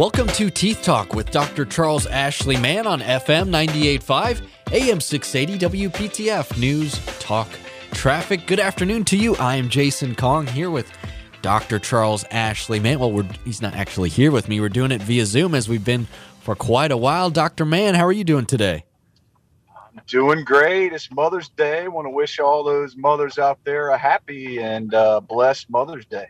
Welcome to Teeth Talk with Dr. Charles Ashley Mann on FM 98.5, AM 680 WPTF News Talk Traffic. Good afternoon to you. I am Jason Kong here with Dr. Charles Ashley Mann. Well, he's not actually here with me. We're doing it via Zoom as we've been for quite a while. Dr. Mann, how are you doing today? Doing great. It's Mother's Day. I want to wish all those mothers out there a happy and uh, blessed Mother's Day.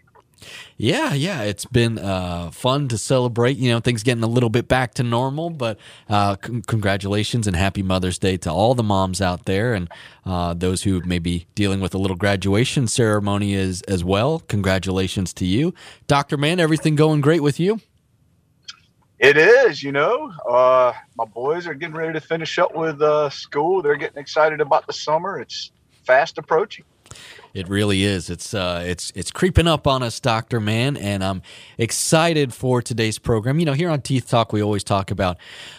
Yeah, yeah, it's been uh, fun to celebrate. You know, things getting a little bit back to normal, but uh, c- congratulations and happy Mother's Day to all the moms out there and uh, those who may be dealing with a little graduation ceremony as as well. Congratulations to you, Doctor Mann. Everything going great with you? It is. You know, uh, my boys are getting ready to finish up with uh, school. They're getting excited about the summer. It's fast approaching. It really is. It's uh, it's it's creeping up on us, Doctor Mann, and I'm excited for today's program. You know, here on Teeth Talk, we always talk about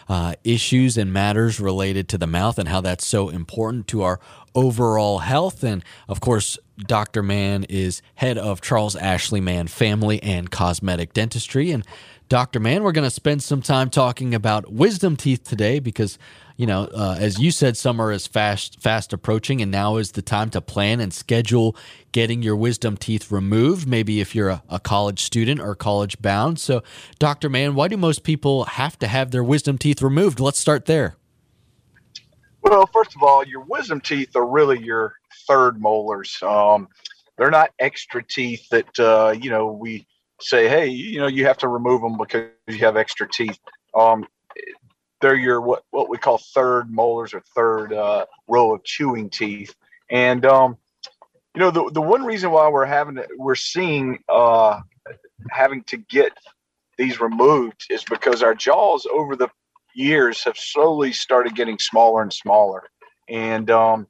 uh, issues and matters related to the mouth and how that's so important to our overall health. And of course, Dr. Mann is head of Charles Ashley Mann Family and Cosmetic Dentistry, and Dr. Mann. we're going to spend some time talking about wisdom teeth today because you know, uh, as you said, summer is fast fast approaching, and now is the time to plan and schedule getting your wisdom teeth removed. Maybe if you're a, a college student or college bound. So, Doctor Mann, why do most people have to have their wisdom teeth removed? Let's start there. Well, first of all, your wisdom teeth are really your third molars. Um, they're not extra teeth that uh, you know we say, hey, you know, you have to remove them because you have extra teeth. Um, they're your what what we call third molars or third uh, row of chewing teeth. And um, you know the the one reason why we're having to, we're seeing uh, having to get these removed is because our jaws over the years have slowly started getting smaller and smaller, and um,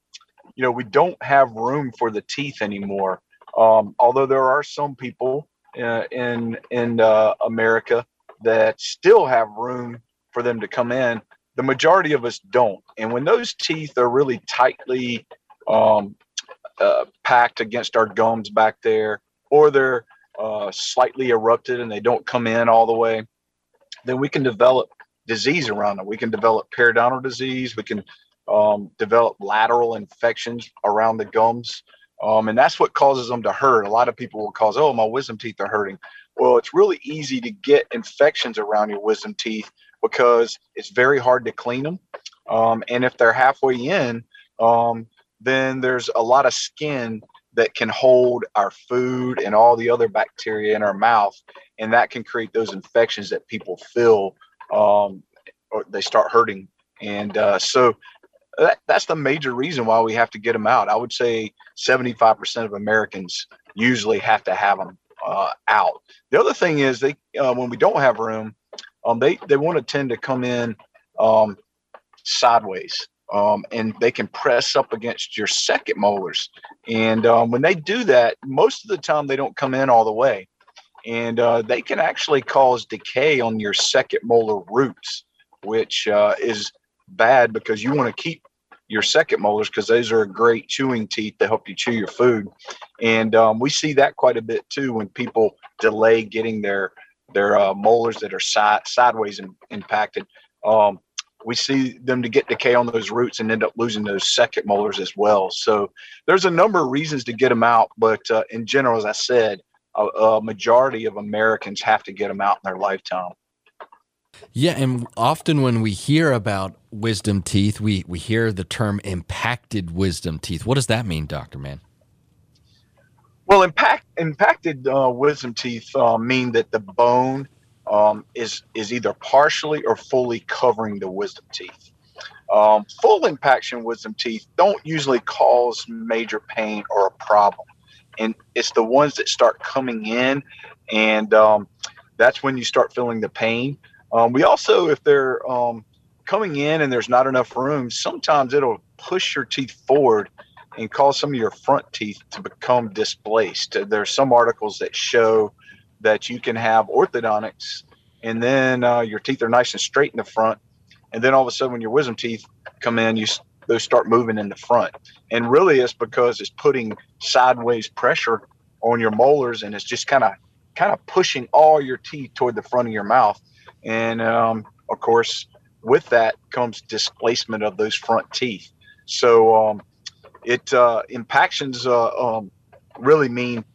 you know we don't have room for the teeth anymore. Um, although there are some people uh, in in uh, America that still have room for them to come in. The majority of us don't. And when those teeth are really tightly um, uh, packed against our gums back there, or they're uh, slightly erupted and they don't come in all the way, then we can develop disease around them. We can develop periodontal disease. We can um, develop lateral infections around the gums. Um, and that's what causes them to hurt. A lot of people will cause, oh, my wisdom teeth are hurting. Well, it's really easy to get infections around your wisdom teeth because it's very hard to clean them. Um, and if they're halfway in, um, then there's a lot of skin that can hold our food and all the other bacteria in our mouth, and that can create those infections that people feel um, or they start hurting. And uh, so that, that's the major reason why we have to get them out. I would say 75% of Americans usually have to have them uh, out. The other thing is they uh, when we don't have room, um, they they want to tend to come in um, sideways, um, and they can press up against your second molars. And um, when they do that, most of the time they don't come in all the way, and uh, they can actually cause decay on your second molar roots, which uh, is bad because you want to keep your second molars because those are a great chewing teeth to help you chew your food. And um, we see that quite a bit too when people delay getting their their uh, molars that are side, sideways in, impacted. Um, we see them to get decay on those roots and end up losing those second molars as well. So there's a number of reasons to get them out, but uh, in general, as I said, a, a majority of Americans have to get them out in their lifetime. Yeah, and often when we hear about wisdom teeth, we we hear the term impacted wisdom teeth. What does that mean, Doctor Mann? Well, impact, impacted uh, wisdom teeth uh, mean that the bone um, is is either partially or fully covering the wisdom teeth. Um, full impaction wisdom teeth don't usually cause major pain or a problem, and it's the ones that start coming in, and um, that's when you start feeling the pain. Um, we also, if they're um, coming in and there's not enough room, sometimes it'll push your teeth forward and cause some of your front teeth to become displaced. There's some articles that show that you can have orthodontics and then uh, your teeth are nice and straight in the front. And then all of a sudden, when your wisdom teeth come in, you those start moving in the front. And really, it's because it's putting sideways pressure on your molars, and it's just kind of kind of pushing all your teeth toward the front of your mouth. And um, of course, with that comes displacement of those front teeth. So um, it uh, impactions uh, um, really mean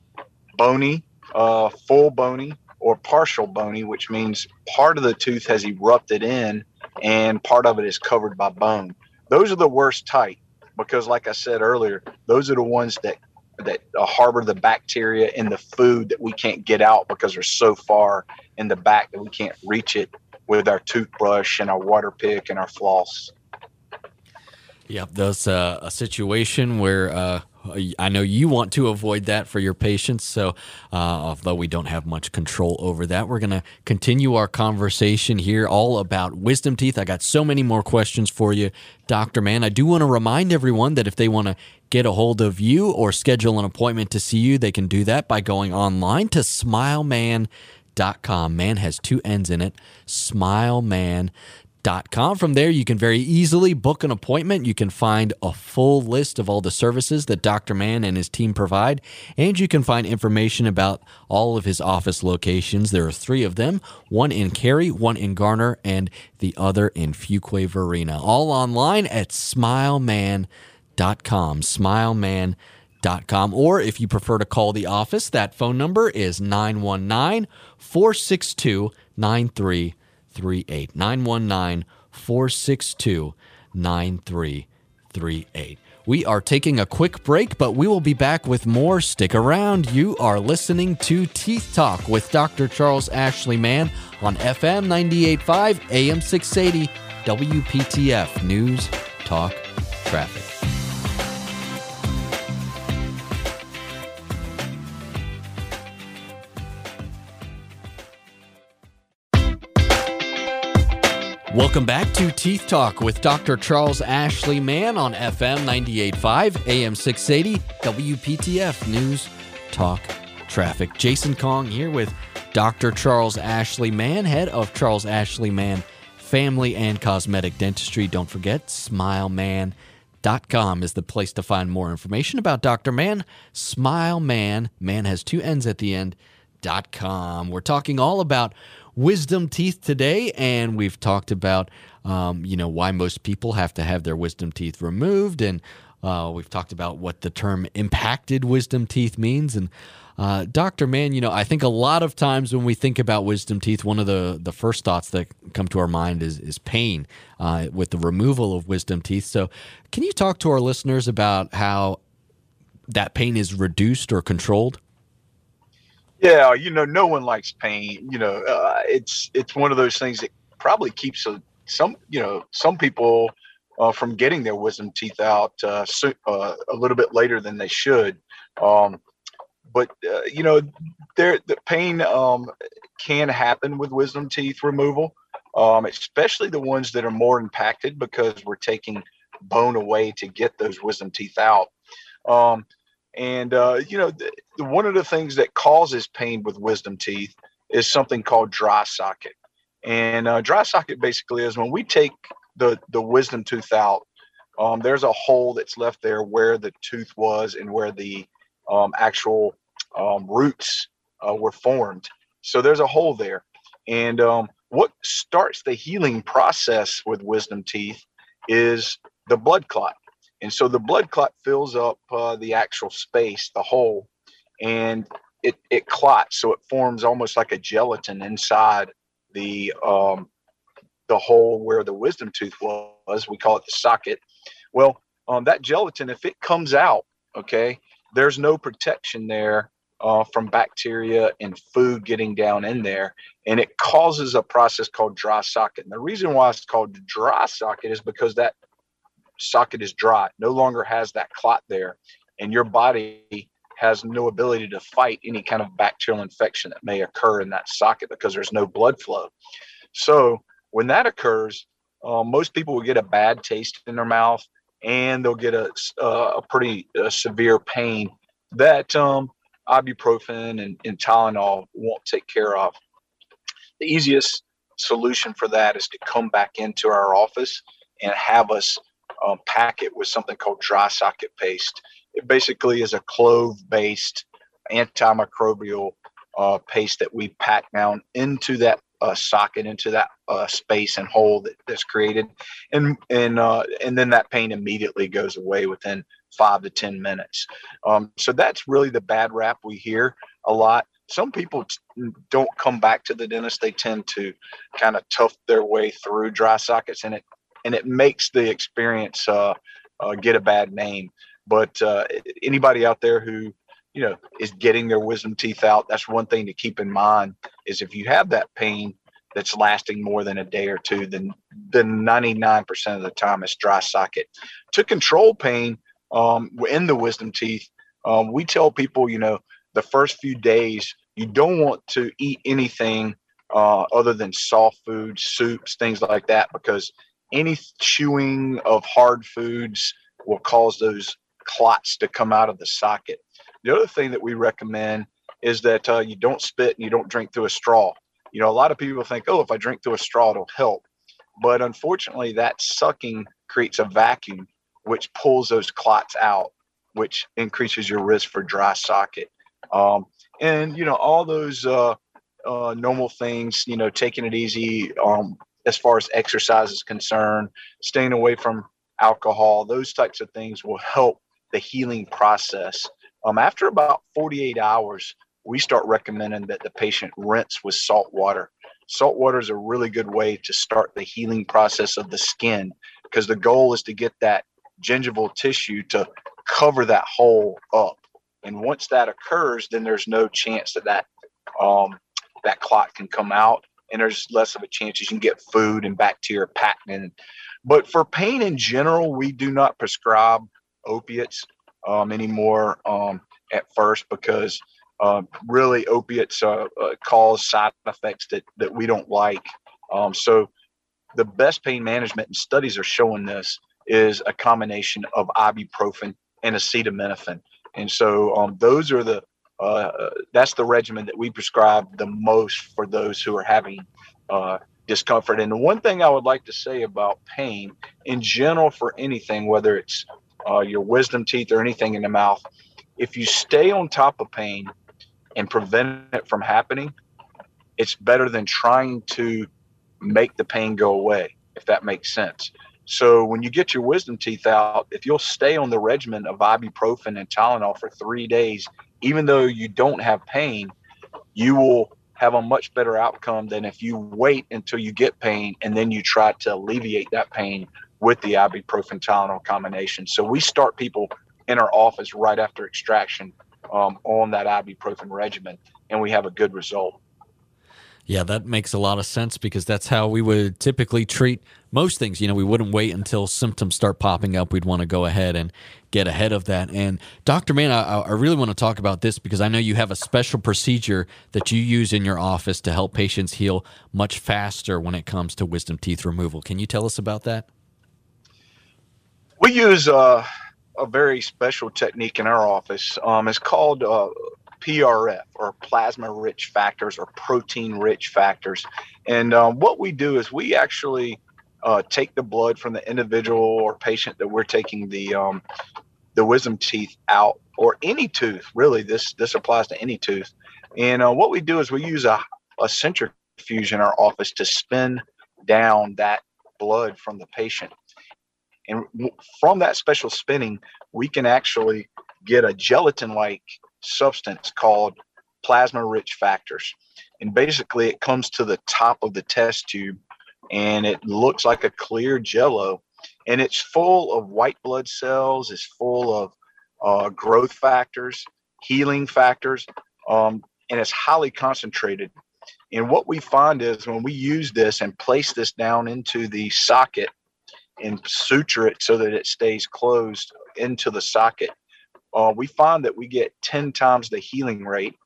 bony, uh, full bony, or partial bony, which means part of the tooth has erupted in and part of it is covered by bone. Those are the worst type because, like I said earlier, those are the ones that that uh, harbor the bacteria in the food that we can't get out because they're so far in the back that we can't reach it with our toothbrush and our water pick and our floss. Yep, that's uh, a situation where uh, I know you want to avoid that for your patients. So, uh, although we don't have much control over that, we're going to continue our conversation here all about wisdom teeth. I got so many more questions for you, Dr. Mann. I do want to remind everyone that if they want to get a hold of you or schedule an appointment to see you, they can do that by going online to smilemann.com. Mann has two N's in it. Smilemann.com com. From there, you can very easily book an appointment. You can find a full list of all the services that Dr. Mann and his team provide, and you can find information about all of his office locations. There are three of them one in Cary, one in Garner, and the other in Fuquay Varina. All online at smilemann.com. Smilemann.com. Or if you prefer to call the office, that phone number is 919 462 9300. 9338. 919 462 9338. We are taking a quick break, but we will be back with more. Stick around. You are listening to Teeth Talk with Dr. Charles Ashley Mann on FM 985 AM 680 WPTF News Talk Traffic. Welcome back to Teeth Talk with Dr. Charles Ashley Mann on FM 98.5, AM 680, WPTF News Talk Traffic. Jason Kong here with Dr. Charles Ashley Mann, head of Charles Ashley Mann Family and Cosmetic Dentistry. Don't forget, smilemann.com is the place to find more information about Dr. Mann. Smilemann, mann has two N's at the end, dot com. We're talking all about wisdom teeth today, and we've talked about um, you know why most people have to have their wisdom teeth removed, and uh, we've talked about what the term impacted wisdom teeth means, and uh, Dr. Mann, you know, I think a lot of times when we think about wisdom teeth, one of the, the first thoughts that come to our mind is, is pain uh, with the removal of wisdom teeth. So, can you talk to our listeners about how that pain is reduced or controlled? Yeah, you know, no one likes pain. You know, uh, it's it's one of those things that probably keeps a, some you know some people uh, from getting their wisdom teeth out uh, so, uh, a little bit later than they should. Um, but uh, you know, there the pain um, can happen with wisdom teeth removal, um, especially the ones that are more impacted because we're taking bone away to get those wisdom teeth out. Um, and uh, you know, the, one of the things that causes pain with wisdom teeth is something called dry socket. And uh, dry socket basically is when we take the the wisdom tooth out, um, there's a hole that's left there where the tooth was and where the um, actual um, roots uh, were formed. So there's a hole there. And um, what starts the healing process with wisdom teeth is the blood clot. And so the blood clot fills up uh, the actual space, the hole, and it, it clots. So it forms almost like a gelatin inside the um, the hole where the wisdom tooth was. We call it the socket. Well, um, that gelatin, if it comes out, okay, there's no protection there uh, from bacteria and food getting down in there. And it causes a process called dry socket. And the reason why it's called dry socket is because that socket is dry, no longer has that clot there, and your body has no ability to fight any kind of bacterial infection that may occur in that socket because there's no blood flow. So when that occurs, uh, most people will get a bad taste in their mouth and they'll get a, a pretty severe pain that um, ibuprofen and, and Tylenol won't take care of. The easiest solution for that is to come back into our office and have us um, pack it with something called dry socket paste. It basically is a clove based antimicrobial uh, paste that we pack down into that uh, socket into that uh, space and hole that, that's created, and and uh, and then that pain immediately goes away within five to ten minutes. Um, so that's really the bad rap we hear a lot. Some people don't come back to the dentist; they tend to kind of tough their way through dry sockets, and it and it makes the experience uh, uh, get a bad name. But uh, anybody out there who you know is getting their wisdom teeth out, that's one thing to keep in mind. Is if you have that pain that's lasting more than a day or two, then then 99% of the time it's dry socket. To control pain um, in the wisdom teeth, um, we tell people, you know, the first few days you don't want to eat anything uh, other than soft foods, soups, things like that, because any chewing of hard foods will cause those clots to come out of the socket. The other thing that we recommend is that uh, you don't spit and you don't drink through a straw. You know, a lot of people think, oh, if I drink through a straw, it'll help. But unfortunately, that sucking creates a vacuum, which pulls those clots out, which increases your risk for dry socket. Um, and, you know, all those uh, uh, normal things, you know, taking it easy, um, as far as exercise is concerned, staying away from alcohol, those types of things will help the healing process. Um, after about 48 hours, we start recommending that the patient rinse with salt water. Salt water is a really good way to start the healing process of the skin because the goal is to get that gingival tissue to cover that hole up. And once that occurs, then there's no chance that that um, that clot can come out and there's less of a chance you can get food and bacteria packing. But for pain in general, we do not prescribe opiates um, anymore um, at first because uh, really opiates uh, uh, cause side effects that, that we don't like. Um, so the best pain management and studies are showing this is a combination of ibuprofen and acetaminophen. And so um, those are the uh, that's the regimen that we prescribe the most for those who are having uh, discomfort. And the one thing I would like to say about pain in general for anything, whether it's uh, your wisdom teeth or anything in the mouth, if you stay on top of pain and prevent it from happening, it's better than trying to make the pain go away, if that makes sense. So when you get your wisdom teeth out, if you'll stay on the regimen of ibuprofen and Tylenol for three days, even though you don't have pain, you will have a much better outcome than if you wait until you get pain and then you try to alleviate that pain with the ibuprofen Tylenol combination. So we start people in our office right after extraction um, on that ibuprofen regimen, and we have a good result. Yeah, that makes a lot of sense because that's how we would typically treat most things. You know, we wouldn't wait until symptoms start popping up. We'd want to go ahead and get ahead of that. And Dr. Mann, I, I really want to talk about this because I know you have a special procedure that you use in your office to help patients heal much faster when it comes to wisdom teeth removal. Can you tell us about that? We use uh, a very special technique in our office. Um, it's called uh, PRF or plasma rich factors or protein rich factors. And um, what we do is we actually uh, take the blood from the individual or patient that we're taking the um, the wisdom teeth out or any tooth. Really, this this applies to any tooth. And uh, what we do is we use a, a centrifuge in our office to spin down that blood from the patient. And from that special spinning, we can actually get a gelatin like substance called plasma rich factors. And basically, it comes to the top of the test tube and it looks like a clear jello. And it's full of white blood cells, it's full of uh, growth factors, healing factors, um, and it's highly concentrated. And what we find is when we use this and place this down into the socket and suture it so that it stays closed into the socket, uh, we find that we get 10 times the healing rate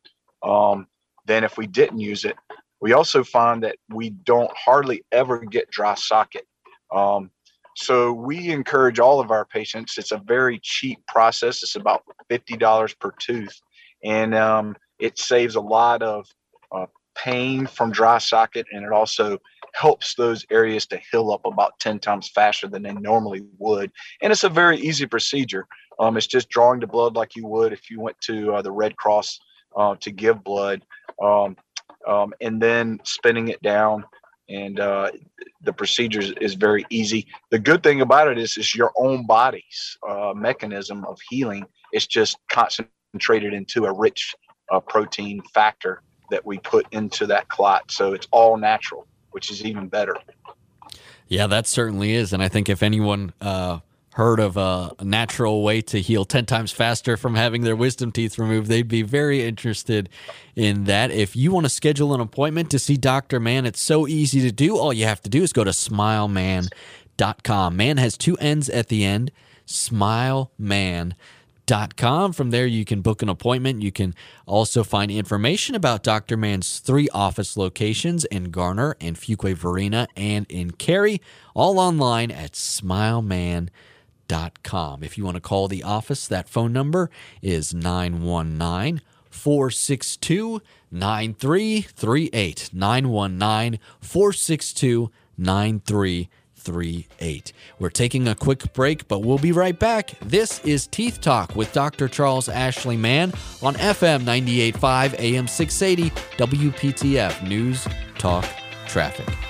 um, than if we didn't use it. We also find that we don't hardly ever get dry socket. Um, so we encourage all of our patients. It's a very cheap process. It's about $50 per tooth. And um, it saves a lot of uh, pain from dry socket and it also helps those areas to heal up about 10 times faster than they normally would. And it's a very easy procedure. Um, it's just drawing the blood like you would if you went to uh, the Red Cross uh, to give blood. Um, um, and then spinning it down. And uh, the procedure is very easy. The good thing about it is it's your own body's uh, mechanism of healing. It's just concentrated into a rich uh, protein factor that we put into that clot. So it's all natural, which is even better. Yeah, that certainly is. And I think if anyone uh, heard of a natural way to heal 10 times faster from having their wisdom teeth removed, they'd be very interested in that. If you want to schedule an appointment to see Dr. Mann, it's so easy to do. All you have to do is go to smilemann.com. Mann has two N's at the end, smilemann.com Com. From there, you can book an appointment. You can also find information about Dr. Mann's three office locations in Garner and Fuquay Varina and in Cary, all online at smilemann.com. If you want to call the office, that phone number is 919 462 9338. 919 462 9338. We're taking a quick break, but we'll be right back. This is Teeth Talk with Dr. Charles Ashley Mann on FM 985 AM 680 WPTF News Talk Traffic.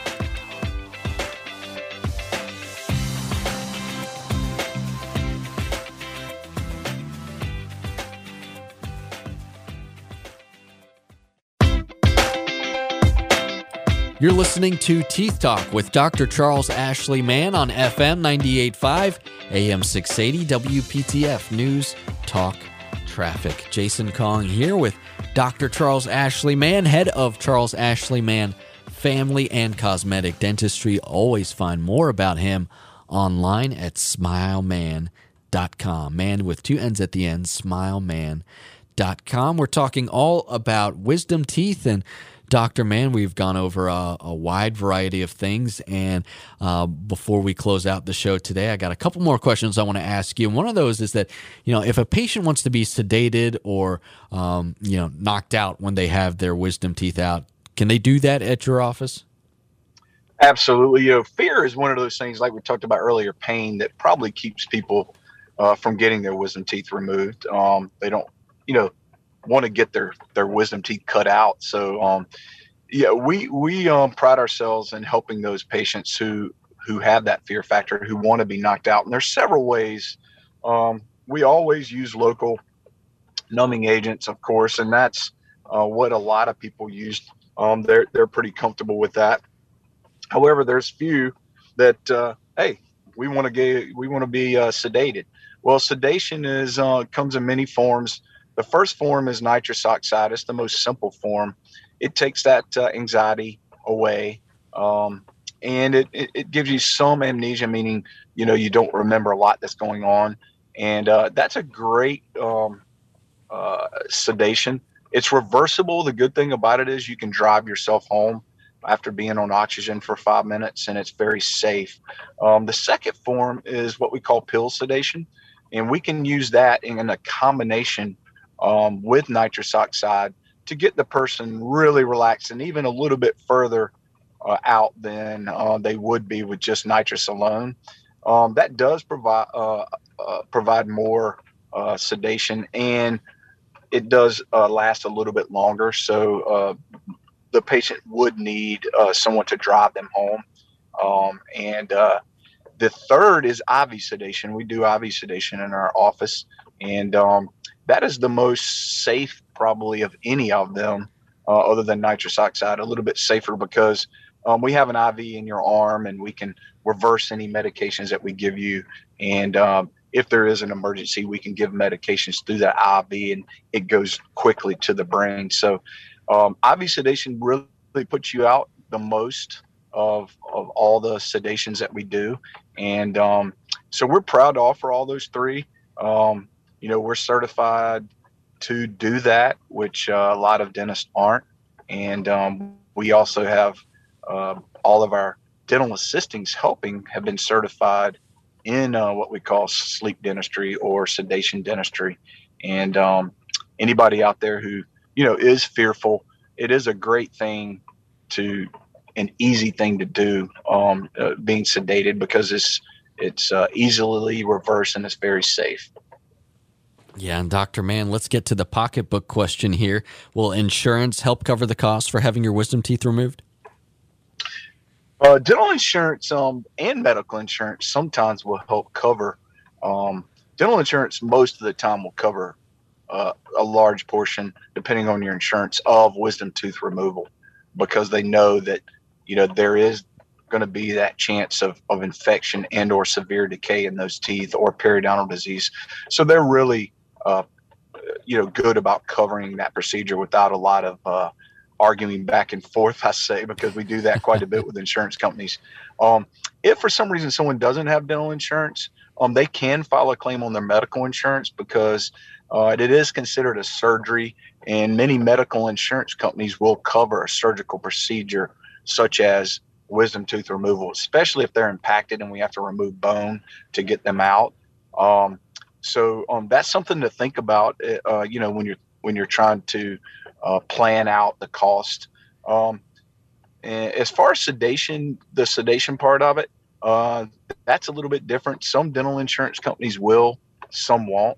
You're listening to Teeth Talk with Dr. Charles Ashley Mann on FM 98.5, AM 680, WPTF News Talk Traffic. Jason Kong here with Dr. Charles Ashley Mann, head of Charles Ashley Mann Family and Cosmetic Dentistry. Always find more about him online at smilemann.com. Mann with two N's at the end, smilemann.com. We're talking all about wisdom teeth and Dr. Mann, we've gone over a, a wide variety of things. And uh, before we close out the show today, I got a couple more questions I want to ask you. And one of those is that, you know, if a patient wants to be sedated or, um, you know, knocked out when they have their wisdom teeth out, can they do that at your office? Absolutely. You know, fear is one of those things, like we talked about earlier, pain that probably keeps people uh, from getting their wisdom teeth removed. Um, they don't, you know, want to get their their wisdom teeth cut out. So um, yeah, we we um, pride ourselves in helping those patients who who have that fear factor who want to be knocked out. And there's several ways. Um, we always use local numbing agents, of course, and that's uh, what a lot of people use. Um, they're they're pretty comfortable with that. However, there's few that uh, hey, we want to get we want to be uh, sedated. Well, sedation is uh, comes in many forms. The first form is nitrous oxide. It's the most simple form. It takes that uh, anxiety away. Um, and it, it, it, gives you some amnesia, meaning, you know, you don't remember a lot that's going on. And uh, that's a great um, uh, sedation. It's reversible. The good thing about it is you can drive yourself home after being on oxygen for five minutes and it's very safe. Um, the second form is what we call pill sedation. And we can use that in a combination um, with nitrous oxide to get the person really relaxed and even a little bit further uh, out than uh, they would be with just nitrous alone. Um, that does provide uh, uh provide more uh, sedation and it does uh, last a little bit longer. So the patient would need someone to drive them home. Um, and the third is IV sedation. We do IV sedation in our office, and um, that is the most safe probably of any of them uh, other than nitrous oxide a little bit safer because um, we have an iv in your arm and we can reverse any medications that we give you. And um, if there is an emergency we can give medications through that iv and it goes quickly to the brain. So um, iv sedation really puts you out the most of, of all the sedations that we do. And um, so we're proud to offer all those three. Um, you know, we're certified to do that, which uh, a lot of dentists aren't. And um, we also have uh, all of our dental assistings helping have been certified in uh, what we call sleep dentistry or sedation dentistry. And um, anybody out there who, you know, is fearful, it is a great thing to, an easy thing to do, um, uh, being sedated because it's, it's uh, easily reversed and it's very safe. Yeah, and Dr. Mann, let's get to the pocketbook question here. Will insurance help cover the cost for having your wisdom teeth removed? Uh, dental insurance um, and medical insurance sometimes will help cover. Um, dental insurance most of the time will cover uh, a large portion, depending on your insurance, of wisdom tooth removal, because they know that you know there is going to be that chance of, of infection and or severe decay in those teeth or periodontal disease. So they're really uh, you know good about covering that procedure without a lot of uh, arguing back and forth. I say because we do that quite a bit with insurance companies. Um, if for some reason someone doesn't have dental insurance, um, they can file a claim on their medical insurance because uh, it is considered a surgery, and many medical insurance companies will cover a surgical procedure such as wisdom tooth removal, especially if they're impacted and we have to remove bone to get them out. Um, so um, that's something to think about. Uh, you know, when you're when you're trying to uh, plan out the cost. Um, as far as sedation, the sedation part of it, uh, that's a little bit different. Some dental insurance companies will, some won't.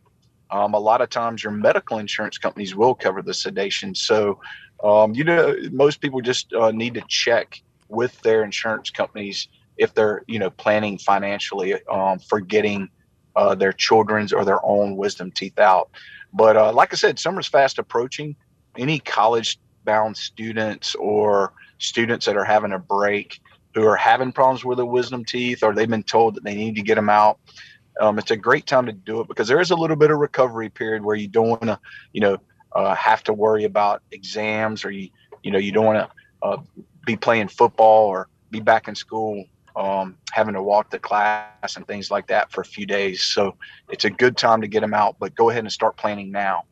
Um, a lot of times, your medical insurance companies will cover the sedation. So, um, you know, most people just uh, need to check with their insurance companies if they're, you know, planning financially um, for getting uh, their children's or their own wisdom teeth out. But uh, like I said, summer's fast approaching. Any college bound students or students that are having a break who are having problems with their wisdom teeth or they've been told that they need to get them out. Um, it's a great time to do it because there is a little bit of recovery period where you don't want to, you know, uh, have to worry about exams or you, you know, you don't want to uh, be playing football or be back in school um, having to walk to class and things like that for a few days. So it's a good time to get them out, but go ahead and start planning now.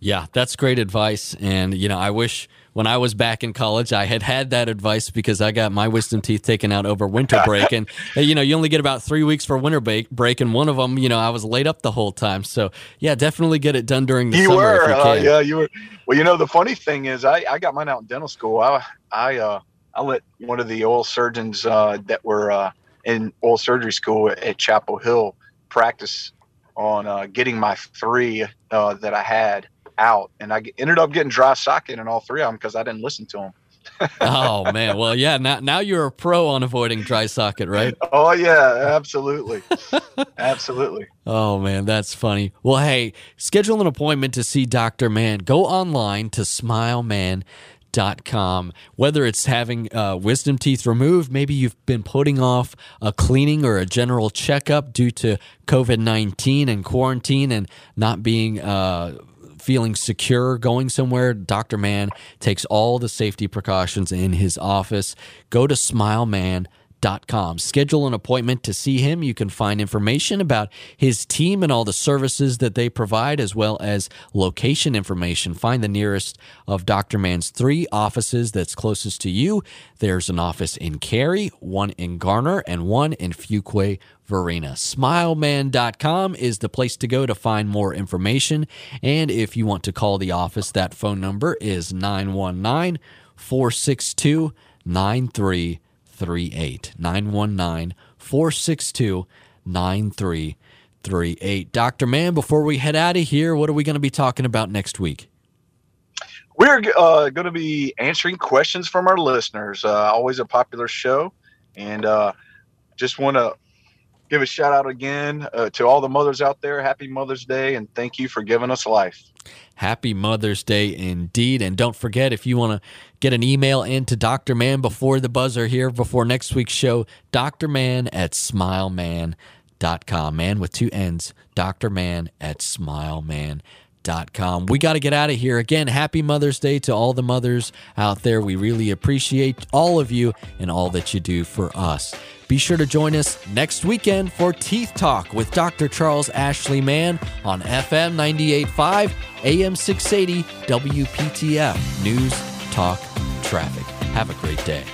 Yeah, that's great advice. And, you know, I wish when I was back in college, I had had that advice because I got my wisdom teeth taken out over winter break. and, you know, you only get about three weeks for winter break, break. And one of them, you know, I was laid up the whole time. So, yeah, definitely get it done during the you summer. Were, you uh, yeah, you were. Well, you know, the funny thing is, I, I got mine out in dental school. I, I, uh, I let one of the oral surgeons uh, that were uh, in oral surgery school at Chapel Hill practice on uh, getting my three uh, that I had out, and I ended up getting dry socket in all three of them because I didn't listen to them. oh man, well yeah, now now you're a pro on avoiding dry socket, right? Oh yeah, absolutely, absolutely. Oh man, that's funny. Well, hey, schedule an appointment to see Doctor Mann. Go online to Smile Mann com. Whether it's having uh, wisdom teeth removed, maybe you've been putting off a cleaning or a general checkup due to COVID 19 and quarantine and not being. Uh, feeling secure going somewhere, Dr. Mann takes all the safety precautions in his office. Go to smilemann.com com. Schedule an appointment to see him. You can find information about his team and all the services that they provide, as well as location information. Find the nearest of Dr. Mann's three offices that's closest to you. There's an office in Cary, one in Garner, and one in Fuquay, Varina. Smilemann.com is the place to go to find more information. And if you want to call the office, that phone number is 919 462 93 9338. 919 462 9338. Dr. Mann, before we head out of here, what are we going to be talking about next week? We're uh, going to be answering questions from our listeners. Uh, always a popular show. And uh, just want to give a shout out again uh, to all the mothers out there. Happy Mother's Day, and thank you for giving us life. Happy Mother's Day indeed. And don't forget, if you want to get an email into Dr. Mann before the buzzer here, before next week's show, Dr. Mann at smilemann.com. Mann with two N's, Dr. Mann at smilemann.com. We got to get out of here. Again, happy Mother's Day to all the mothers out there. We really appreciate all of you and all that you do for us. Be sure to join us next weekend for Teeth Talk with Dr. Charles Ashley Mann on FM 98.5, AM 680, WPTF, News, Talk, Traffic. Have a great day.